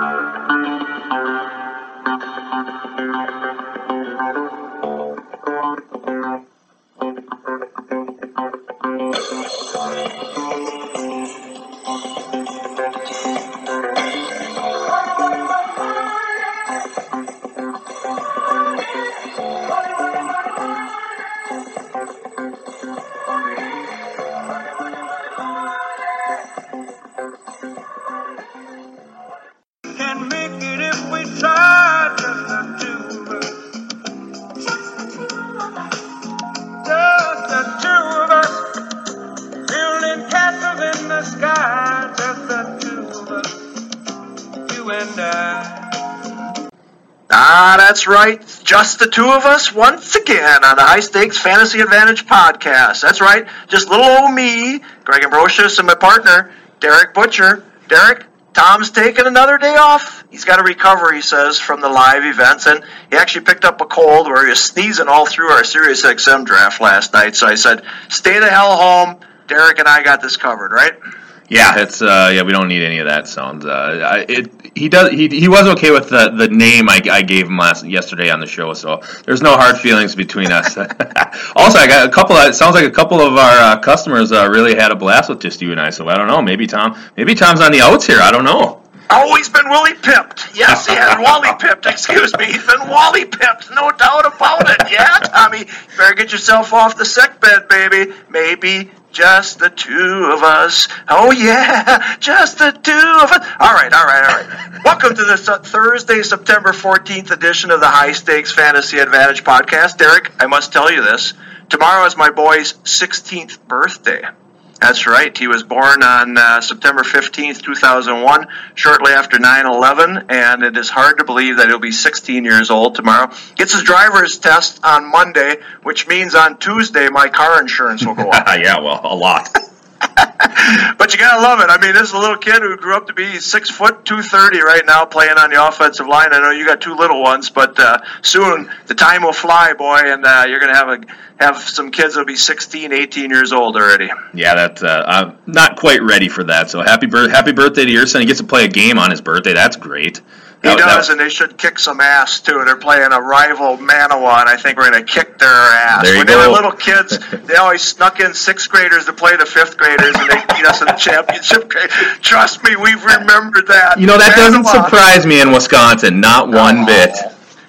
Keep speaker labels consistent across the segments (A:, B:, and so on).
A: Can
B: that's right. Just the two of us once again on the High Stakes Fantasy Advantage podcast. That's right. Just little old me, Greg Ambrosius, and my partner, Darik Butcher. Darik, Tom's taking another day off. He's got to recover, he says, from the live events. And he actually picked up a cold where he was sneezing all through our Sirius XM draft last night. So I said, stay the hell home. Darik and I got this covered, right?
C: Yeah, it's uh, yeah. We don't need any of that sounds. Uh, I, it he does he, he was okay with the, the name I, I gave him last yesterday on the show, so there's no hard feelings between us. also, I got a couple. Of, it sounds like a couple of our uh, customers uh, really had a blast with just you and I. So I don't know. Maybe Tom. Maybe Tom's on the outs here. I don't know.
B: Always been Willie pipped. Yes, he had Wally pipped. Excuse me, he's been Wally pipped. No doubt about it. Yeah, Tommy, better get yourself off the sick bed, baby. Maybe just the two of us. Oh yeah, just the two of us. All right, all right, all right. Welcome to this Thursday, September 14th edition of the High Stakes Fantasy Advantage podcast. Darik, I must tell you this. Tomorrow is my boy's 16th birthday. That's right. He was born on uh, September 15th, 2001, shortly after 9 11, and it is hard to believe that he'll be 16 years old tomorrow. Gets his driver's test on Monday, which means on Tuesday my car insurance will go up.
C: yeah, well, a lot.
B: but you gotta love it. I mean, this is a little kid who grew up to be six foot two thirty right now, playing on the offensive line. I know you got two little ones, but uh, soon the time will fly, boy, and uh, you're gonna have a have some kids that'll be 16, 18 years old already.
C: Yeah, that's uh, I'm not quite ready for that. So happy birth happy birthday to your son. He gets to play a game on his birthday. That's great.
B: He
C: That-
B: does,
C: that-
B: and they should kick some ass too. They're playing a rival Manawa, and I think we're going to kick their ass. When they were little kids, they always snuck in sixth graders to play the fifth graders, and they beat us in the championship game. Trust me, we've remembered that.
C: you know that doesn't surprise me in Wisconsin. Not one oh. bit.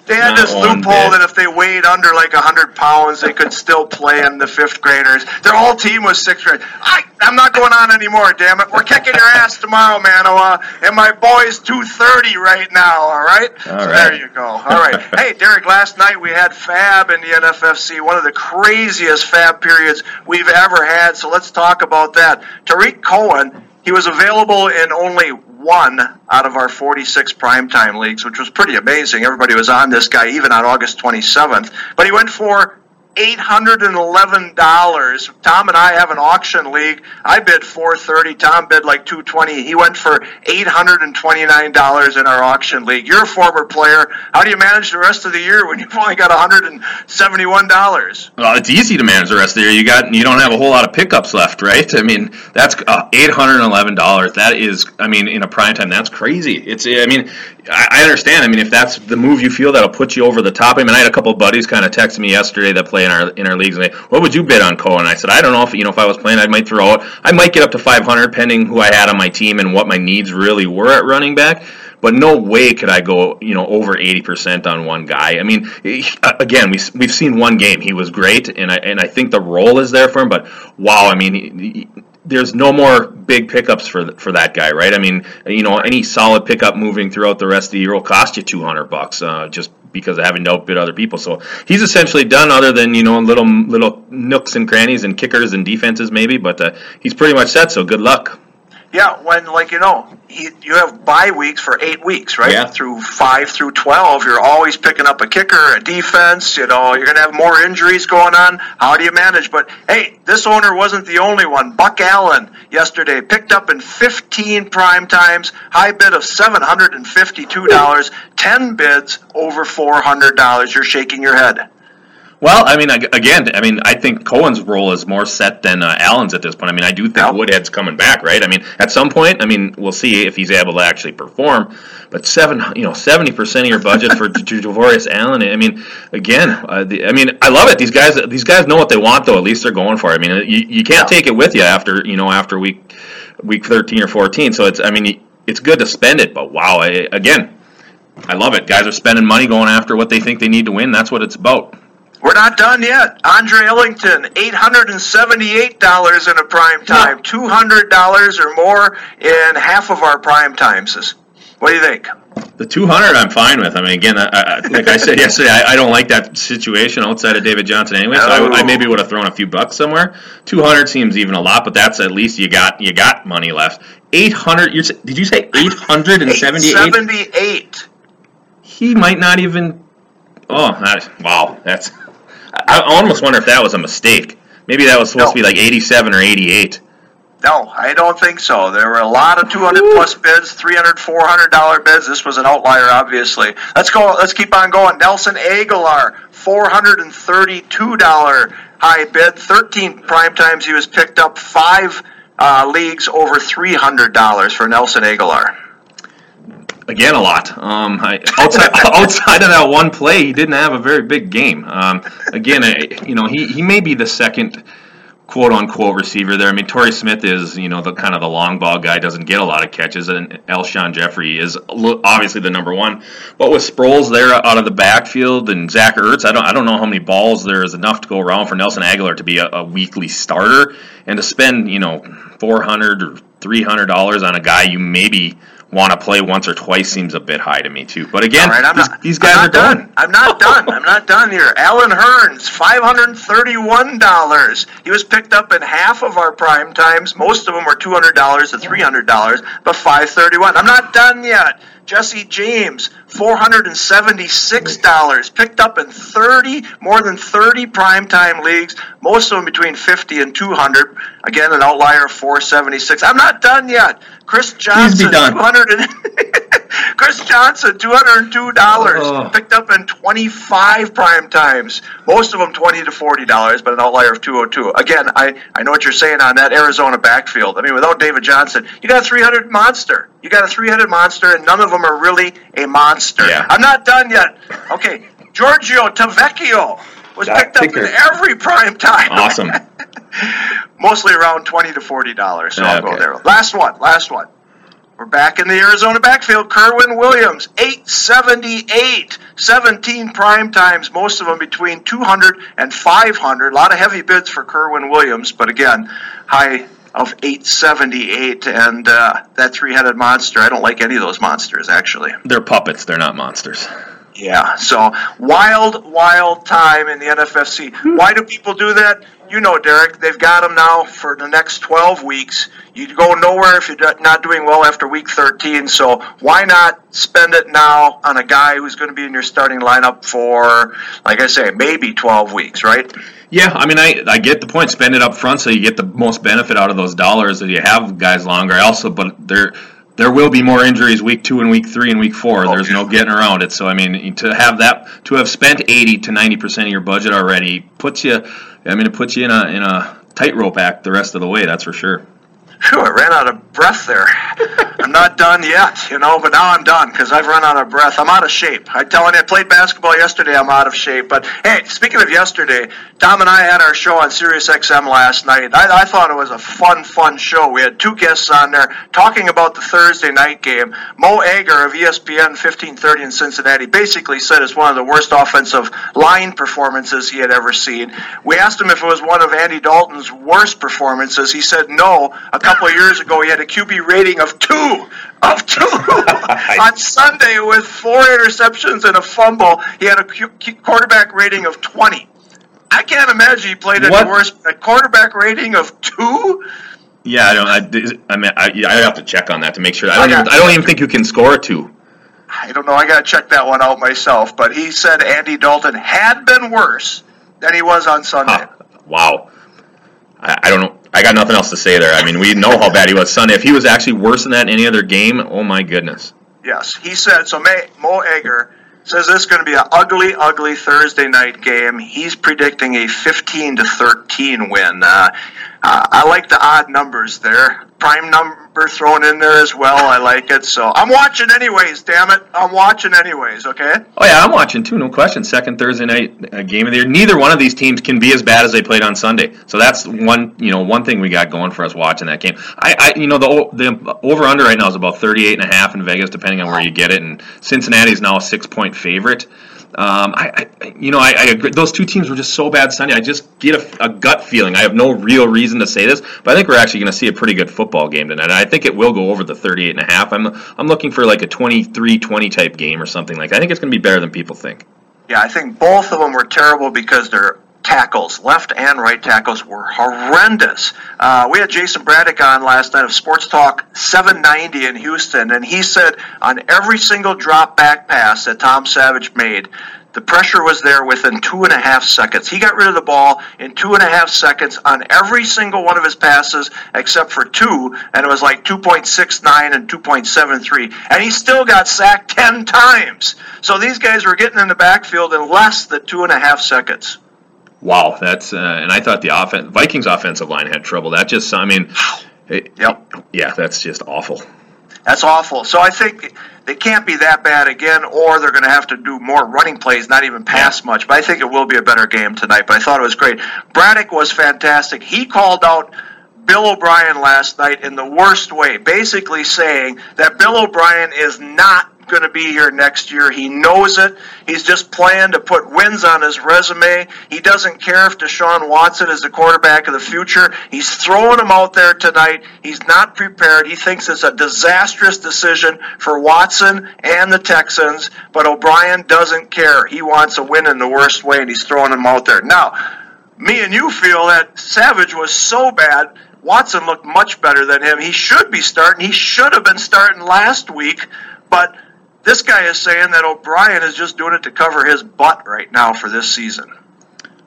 B: They had this loophole that if they weighed under like 100 pounds, they could still play in the fifth graders. Their whole team was sixth grade. I, I'm not going on anymore, damn it. We're kicking your ass tomorrow, Manawa. And my boy's 230 right now, all right?
C: All
B: so
C: right.
B: there you go. All right. hey, Darik, last night we had FAAB in the NFFC, one of the craziest FAAB periods we've ever had. So let's talk about that. Tarik Cohen, he was available in only one out of our 46 primetime leagues, which was pretty amazing. Everybody was on this guy, even on August 27th. But he went for $811. Tom and I have an auction league. I bid 430. Tom bid like 220. He went for $829 in our auction league. You're a former player. How do you manage the rest of the year when you've only got $171?
C: Well, it's easy to manage the rest of the year. You got you don't have a whole lot of pickups left, right? I mean, that's uh, eight hundred and eleven dollars. That is, I mean, in a prime time, that's crazy. It's, I mean, I, I understand. I mean, if that's the move you feel that'll put you over the top. I mean, I had a couple buddies kind of text me yesterday that play in our in our leagues, and they, what would you bid on Cohen? And I said, I don't know if you know if I was playing, I might throw it. I might get up to five hundred, pending who I had on my team and what my needs really were at running back. But no way could I go, you know, over eighty percent on one guy. I mean, again, we we've seen one game. He was great, and I and I think the role is there for him. But wow, I mean, he, he- there's no more big pickups for for that guy, right? I mean, you know, any solid pickup moving throughout the rest of the year will cost you two hundred bucks, uh, just because of having to outbid other people. So he's essentially done, other than you know, little little nooks and crannies and kickers and defenses maybe. But uh, he's pretty much set. So good luck.
B: Yeah, when like you know you, you have bye weeks for eight weeks, right?
C: Yeah.
B: Through five through twelve, you're always picking up a kicker, a defense. You know, you're gonna have more injuries going on. How do you manage? But hey, this owner wasn't the only one. Buck Allen yesterday picked up in 15 prime times, high bid of seven hundred and fifty-two dollars, ten bids over four hundred dollars. You're shaking your head.
C: Well, I mean, again, I mean, I think Cohen's role is more set than uh, Allen's at this point. I mean, I do think. Woodhead's coming back, right? I mean, at some point, I mean, we'll see if he's able to actually perform. But seven, you know, seventy percent of your budget for Javorius Allen. I mean, again, uh, the, I mean, I love it. These guys, these guys know what they want, though. At least they're going for it. I mean, you, you can't
B: Yeah.
C: take it with you after you know after week week thirteen or fourteen. So it's, I mean, it's good to spend it, but wow, I, again. I love it. Guys are spending money going after what they think they need to win. That's what it's about.
B: We're not done yet. Andre Ellington, eight hundred and seventy-eight dollars in a prime time, two hundred dollars or more in half of our prime times. What do you think?
C: The 200, I'm fine with. I mean, again, I, I, like I said yesterday, I, I don't like that situation outside of David Johnson anyway. So I, I maybe would have thrown a few bucks somewhere. 200 seems even a lot, but that's at least you got you got money left. 800. You're, did you say 878?
B: 878.
C: He might not even. Oh, that, wow. That's. I, I almost wonder if that was a mistake. Maybe that was supposed
B: No.
C: to be like 87 or 88.
B: No, I don't think so. There were a lot of 200 plus bids, 300, 400 dollar bids. This was an outlier, obviously. Let's go. Let's keep on going. Nelson Agholor, 432 dollar high bid. 13 prime times he was picked up. Five uh, leagues over 300 dollars for Nelson Agholor.
C: Again, a lot. Um, I, outside outside of that one play, he didn't have a very big game. Um, again, I, you know, he, he may be the second quote unquote receiver there. I mean, Torrey Smith is you know the kind of the long ball guy, doesn't get a lot of catches, and Alshon Jeffery is obviously the number one. But with Sproles there out of the backfield and Zach Ertz, I don't I don't know how many balls there is enough to go around for Nelson Agholor to be a, a weekly starter and to spend you know four hundred or three hundred dollars on a guy you maybe want to play once or twice seems a bit high to me too. But again,
B: right, I'm
C: these,
B: not,
C: these guys are done.
B: I'm not done. I'm not done here. Allen Hurns, five hundred thirty-one dollars. He was picked up in half of our prime times. Most of them were two hundred dollars to three hundred dollars, but five thirty-one. I'm not done yet. Jesse James, $476, picked up in 30, more than 30 primetime leagues, most of them between 50 and 200. Again, an outlier of 476. I'm not done yet. Chris Johnson, 200. Chris Johnson, two hundred and two dollars,
C: Oh.
B: picked up in twenty-five prime times. Most of them twenty to forty dollars, but an outlier of two hundred two. Again, I I know what you're saying on that Arizona backfield. I mean, without David Johnson, you got a three-headed monster. You got a three-headed monster, and none of them are really a monster.
C: Yeah.
B: I'm not done yet. Okay, Giorgio Tavecchio was
C: That
B: picked up in every prime time.
C: Awesome.
B: Mostly around twenty to forty dollars. So I'll go there. Last one. Last one. We're back in the Arizona backfield. Kerwynn Williams, 878, 17 prime times, most of them between 200 and 500. A lot of heavy bids for Kerwynn Williams, but again, high of 878. And uh, that three headed monster, I don't like any of those monsters, actually.
C: They're puppets. They're not monsters.
B: Yeah, so wild, wild time in the NFFC. Hmm. Why do people do that? You know, Darik, they've got them now for the next 12 weeks. You go nowhere if you're not doing well after week 13, so why not spend it now on a guy who's going to be in your starting lineup for, like I say, maybe 12 weeks, right?
C: Yeah, I mean, I, I get the point. Spend it up front so you get the most benefit out of those dollars that you have guys longer. Also, but there there will be more injuries week two and week three and week four. Oh, There's no getting around it. So I mean, to have that to have spent eighty to ninety percent of your budget already puts you. I mean, it puts you in a in a tightrope act the rest of the way. That's for sure.
B: Phew, I ran out of breath there. I'm not done yet, you know, but now I'm done because I've run out of breath. I'm out of shape. I'm telling you, I played basketball yesterday. I'm out of shape. But hey, speaking of yesterday, Tom and I had our show on Sirius XM last night. I, I thought it was a fun, fun show. We had two guests on there talking about the Thursday night game. Mo Egger of ESPN 1530 in Cincinnati basically said it's one of the worst offensive line performances he had ever seen. We asked him if it was one of Andy Dalton's worst performances. He said no. A couple of years ago, he had a QB rating of two. Of two on Sunday with four interceptions and a fumble. He had a Q- quarterback rating of 20. I can't imagine he played any
C: What?
B: worse. A quarterback rating of two?
C: Yeah, I don't. I, I mean, I, I have to check on that to make sure. I don't.
B: I
C: Even, I don't even think you can score a two.
B: I don't know. I got to check that one out myself. But he said Andy Dalton had been worse than he was on Sunday.
C: Huh. Wow. I, I don't know. I got nothing else to say there. I mean, we know how bad he was Sunday. If he was actually worse than that in any other game, oh my goodness.
B: Yes, he said so. May, Mo Egger says this is going to be an ugly, ugly Thursday night game. He's predicting a 15 to 13 win. Uh, uh, I like the odd numbers there. Prime number thrown in there as well. I like it. So I'm watching anyways. Damn it, I'm watching anyways. Okay.
C: Oh yeah, I'm watching too. No question. Second Thursday night uh, game of the year. Neither one of these teams can be as bad as they played on Sunday. So that's one you know one thing we got going for us watching that game. I, I you know the the over under right now is about 38 and a half in Vegas, depending on where you get it. And Cincinnati is now a six point favorite. Um, I, I, you know, I, I, agree. Those two teams were just so bad Sunday. I just get a, a, gut feeling. I have no real reason to say this, but I think we're actually going to see a pretty good football game tonight. I think it will go over the 38 and a half. I'm, I'm looking for like a 23-20 type game or something like that. I think it's going to be better than people think.
B: Yeah, I think both of them were terrible because they're tackles, left and right tackles, were horrendous. Uh, we had Jason Braddock on last night of Sports Talk 790 in Houston, and he said on every single drop back pass that Tom Savage made, the pressure was there within two and a half seconds. He got rid of the ball in two and a half seconds on every single one of his passes except for two, and it was like 2.69 and 2.73. And he still got sacked 10 times. So these guys were getting in the backfield in less than two and a half seconds.
C: Wow, that's uh, and I thought the offense Vikings offensive line had trouble. That just I mean,
B: it, yep,
C: yeah, that's just awful.
B: That's awful. So I think they can't be that bad again, or they're going to have to do more running plays, not even pass much. But I think it will be a better game tonight. But I thought it was great. Braddock was fantastic. He called out Bill O'Brien last night in the worst way, basically saying that Bill O'Brien is not going to be here next year. He knows it. He's just planned to put wins on his resume. He doesn't care if Deshaun Watson is the quarterback of the future. He's throwing him out there tonight. He's not prepared. He thinks it's a disastrous decision for Watson and the Texans, but O'Brien doesn't care. He wants a win in the worst way, and he's throwing him out there. Now, me and you feel that Savage was so bad. Watson looked much better than him. He should be starting. He should have been starting last week, but this guy is saying that O'Brien is just doing it to cover his butt right now for this season.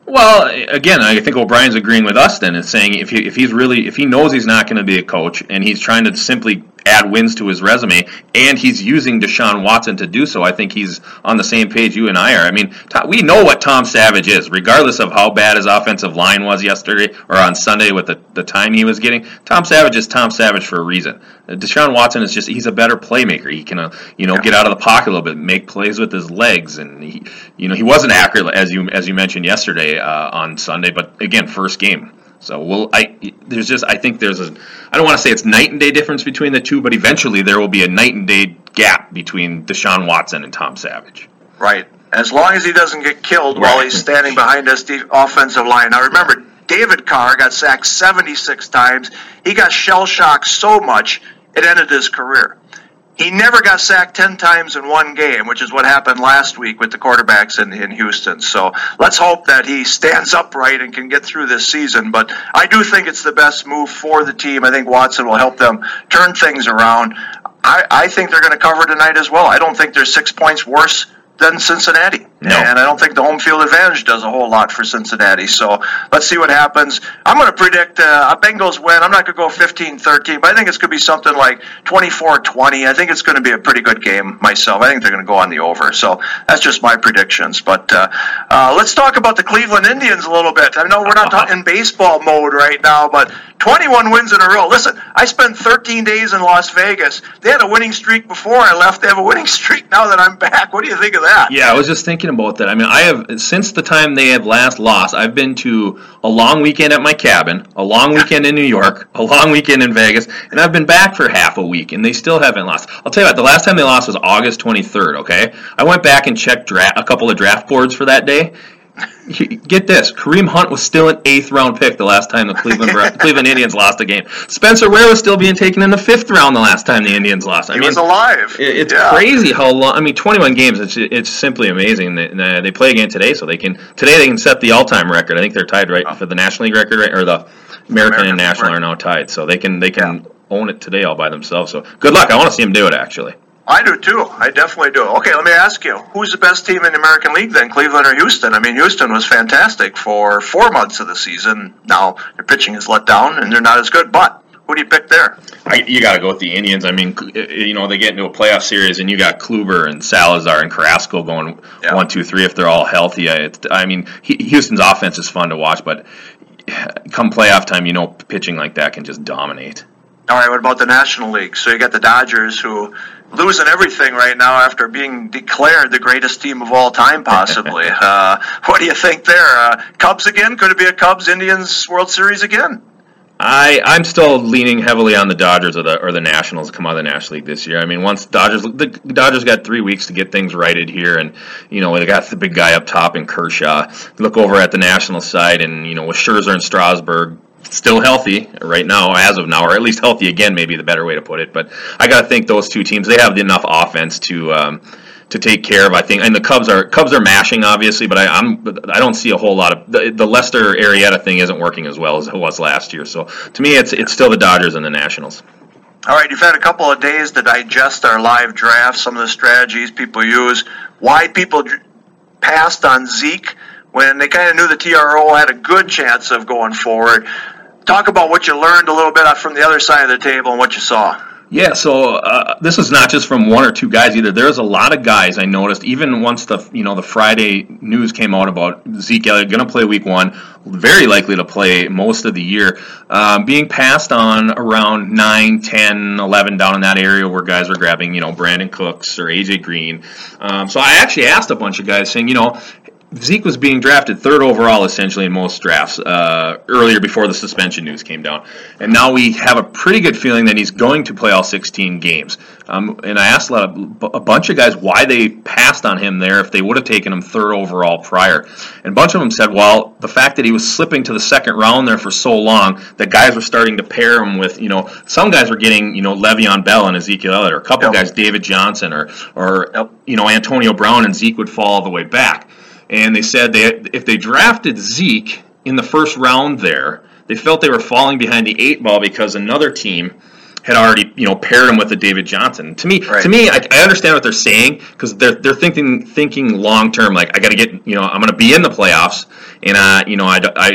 C: Well, again, I think O'Brien's agreeing with us then and saying if he, if he's really if he knows he's not going to be a coach and he's trying to simply add wins to his resume, and he's using Deshaun Watson to do so. I think he's on the same page you and I are. I mean, we know what Tom Savage is, regardless of how bad his offensive line was yesterday or on Sunday with the, the time he was getting. Tom Savage is Tom Savage for a reason. Deshaun Watson is just, he's a better playmaker. He can, uh, you know, get out of the pocket a little bit, make plays with his legs. And, he, you know, he wasn't accurate, as you, as you mentioned yesterday uh, on Sunday, but again, first game. So we'll, I there's just I think there's a I don't want to say it's night and day difference between the two, but eventually there will be a night and day gap between Deshaun Watson and Tom Savage.
B: Right. As long as he doesn't get killed right. while he's standing behind us the offensive line. Now remember, David Carr got sacked 76 times. He got shell shocked so much it ended his career. He never got sacked 10 times in one game, which is what happened last week with the quarterbacks in, in Houston. So let's hope that he stands upright and can get through this season. But I do think it's the best move for the team. I think Watson will help them turn things around. I, I think they're going to cover tonight as well. I don't think they're six points worse than Cincinnati. No. And I don't think the home field advantage does a whole lot for Cincinnati. So let's see what happens. I'm going to predict uh, a Bengals win. I'm not going to go 15 13, but I think it's going to be something like 24 20. I think it's going to be a pretty good game myself. I think they're going to go on the over. So that's just my predictions. But uh, uh, let's talk about the Cleveland Indians a little bit. I know we're not in baseball mode right now, but 21 wins in a row. Listen, I spent 13 days in Las Vegas. They had a winning streak before I left. They have a winning streak now that I'm back. What do you think of that?
C: Yeah, I was just thinking about that. I mean, I have since the time they have last lost, I've been to a long weekend at my cabin, a long weekend in New York, a long weekend in Vegas, and I've been back for half a week, and they still haven't lost. I'll tell you what, the last time they lost was August 23rd. Okay, I went back and checked dra- a couple of draft boards for that day, Get this: Kareem Hunt was still an eighth round pick the last time the Cleveland Cleveland Indians lost a game. Spencer Ware was still being taken in the fifth round the last time the Indians lost.
B: I he mean, was alive.
C: It, it's yeah. crazy how long. I mean, 21 games. It's it's simply amazing. They, they play again today, so they can today they can set the all time record. I think they're tied right oh. for the National League record, right? or the American, American and National are now tied, so they can they can yeah. own it today all by themselves. So good luck. I want to see them do it actually.
B: I do too. I definitely do. Okay, let me ask you: Who's the best team in the American League then, Cleveland or Houston? I mean, Houston was fantastic for four months of the season. Now their pitching is let down and they're not as good. But Who do you pick there?
C: I, you got to go with the Indians. I mean, eh, eh, you know, they get into a playoff series, and you got Kluber and Salazar and Carrasco going
B: Yeah.
C: one, two, three. If they're all healthy, I, it's, I mean, Houston's offense is fun to watch, but come playoff time, you know, pitching like that can just dominate.
B: All right, what about the National League? So you got the Dodgers who losing everything right now after being declared the greatest team of all time, possibly. uh, what do you think there? Uh, Cubs again? Could it be a Cubs Indians World Series again?
C: I I'm still leaning heavily on the Dodgers or the or the Nationals to come out of the National League this year. I mean, once Dodgers the Dodgers got three weeks to get things righted here, and you know they got the big guy up top in Kershaw. Look over at the National side, and you know with Scherzer and Strasburg still healthy right now, as of now, or at least healthy again, maybe the better way to put it. But I got to think those two teams they have enough offense to. Um, to take care of, I think, and the Cubs are Cubs are mashing obviously, but I, I'm I don't see a whole lot of the, the Lester Arrieta thing isn't working as well as it was last year. So to me, it's it's still the Dodgers and the Nationals.
B: All right, you've had a couple of days to digest our live draft, some of the strategies people use, why people passed on Zeke when they kind of knew the TRO had a good chance of going forward. Talk about what you learned a little bit from the other side of the table and what you saw.
C: Yeah, so uh, this is not just from one or two guys either. There's a lot of guys I noticed. Even once the you know the Friday news came out about Zeke Elliott going to play Week One, very likely to play most of the year, um, being passed on around 9, 10, 11 down in that area where guys were grabbing you know Brandin Cooks or AJ Green. Um, so I actually asked a bunch of guys saying, you know, Zeke was being drafted third overall essentially in most drafts uh, earlier before the suspension news came down, and now we have a pretty good feeling that he's going to play all 16 games. Um, and I asked a, lot of, a bunch of guys why they passed on him there if they would have taken him third overall prior, and a bunch of them said, well, the fact that he was slipping to the second round there for so long that guys were starting to pair him with, you know, some guys were getting, you know, Le'Veon Bell and Ezekiel Elliott, or a couple
B: Yep.
C: guys, David Johnson, or or you know Antonio Brown, and Zeke would fall all the way back and they said they if they drafted Zeke in the first round there, they felt they were falling behind the eight ball because another team had already you know paired him with a David Johnson. To me,
B: Right.
C: to me, I, I understand what they're saying because they're they're thinking thinking long term. Like I got to get you know I'm going to be in the playoffs, and uh, you know I, I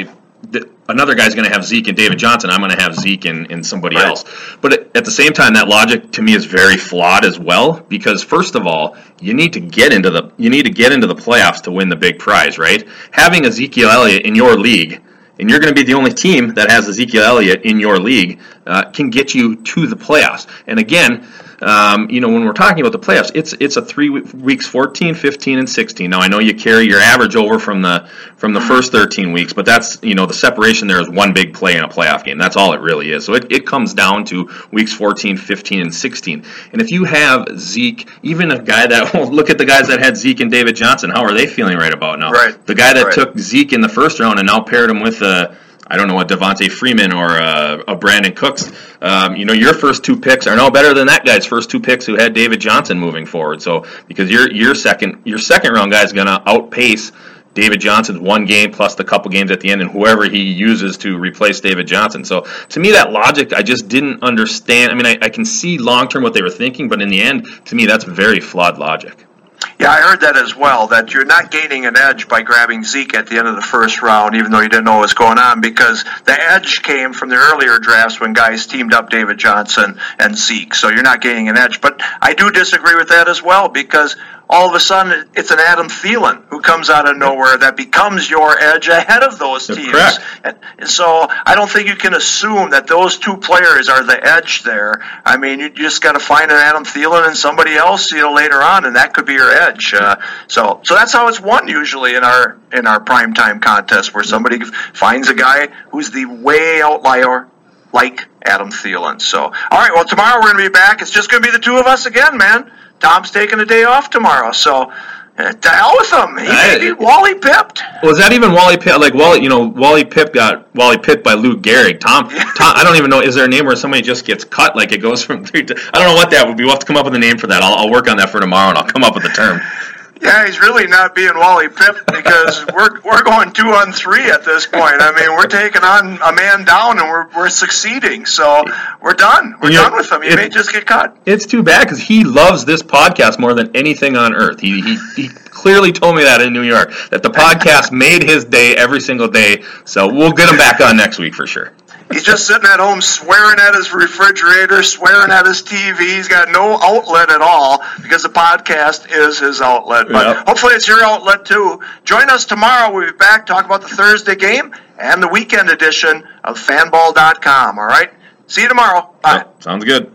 C: th- another guy's going to have Zeke and David Johnson. I'm going to have Zeke and, and somebody
B: Right.
C: else. But at- the same time, that logic to me is very flawed as well because first of all, you need to get into the you need to get into the playoffs to win the big prize, right? Having Ezekiel Elliott in your league. And you're going to be the only team that has Ezekiel Elliott in your league uh, can get you to the playoffs. And again, um, you know, when we're talking about the playoffs, it's it's a three weeks, 14, 15, and 16. Now I know you carry your average over from the from the first 13 weeks, but that's you know the separation there is one big play in a playoff game. That's all it really is. So it, it comes down to weeks 14, 15, and 16. And if you have Zeke, even a guy that well, look at the guys that had Zeke and David Johnson, how are they feeling right about now?
B: Right.
C: The guy that
B: Right.
C: took Zeke in the first round and now paired him with a I don't know a Devonta Freeman or a, a Brandin Cooks. Um, you know your first two picks are no better than that guy's first two picks who had David Johnson moving forward. So because your your second your second round guy is going to outpace. David Johnson's one game plus the couple games at the end, and whoever he uses to replace David Johnson. So, to me, that logic I just didn't understand. I mean, I, I can see long term what they were thinking, but in the end, to me, that's very flawed logic.
B: Yeah, I heard that as well. That you're not gaining an edge by grabbing Zeke at the end of the first round, even though you didn't know what was going on, because the edge came from the earlier drafts when guys teamed up David Johnson and Zeke. So you're not gaining an edge. But I do disagree with that as well, because all of a sudden it's an Adam Thielen who comes out of nowhere that becomes your edge ahead of those
C: That's
B: teams.
C: correct.
B: And and so I don't think you can assume that those two players are the edge there. I mean, you just got to find an Adam Thielen and somebody else, you know, later on, and that could be your edge. Uh, so, so that's how it's won usually in our in our primetime contest, where somebody finds a guy who's the way outlier. Like Adam Thielen. So, all right. Well, tomorrow we're going to be back. It's just going to be the two of us again, man. Tom's taking a day off tomorrow, so uh, to hell with him. He
C: I-
B: may be Wally pipped.
C: Was that even Wally Pipp? Like Wally, you know, Wally Pipp got Wally pipped by Lou Gehrig. Tom, Tom, I don't even know. Is there a name where somebody just gets cut? Like it goes from three to. I don't know what that would be. We'll have to come up with a name for that. I'll, I'll work on that for tomorrow, and I'll come up with a term.
B: Yeah, he's really not being Wally Pipp because we're we're going two on three at this point. I mean, we're taking on a man down and we're we're succeeding. So we're done. We're
C: You know,
B: done with him. He
C: it-
B: may just get cut.
C: It's too bad because he loves this podcast more than anything on earth. He, he he clearly told me that in New York that the podcast made his day every single day. So we'll get him back on next week for sure.
B: He's just sitting at home swearing at his refrigerator, swearing at his TV. He's got no outlet at all because the podcast is his outlet. But
C: Yep.
B: hopefully it's your outlet too. Join us tomorrow. We'll be back talk about the Thursday game and the weekend edition of fanball.com. All right. See you tomorrow. Bye.
C: Sounds good.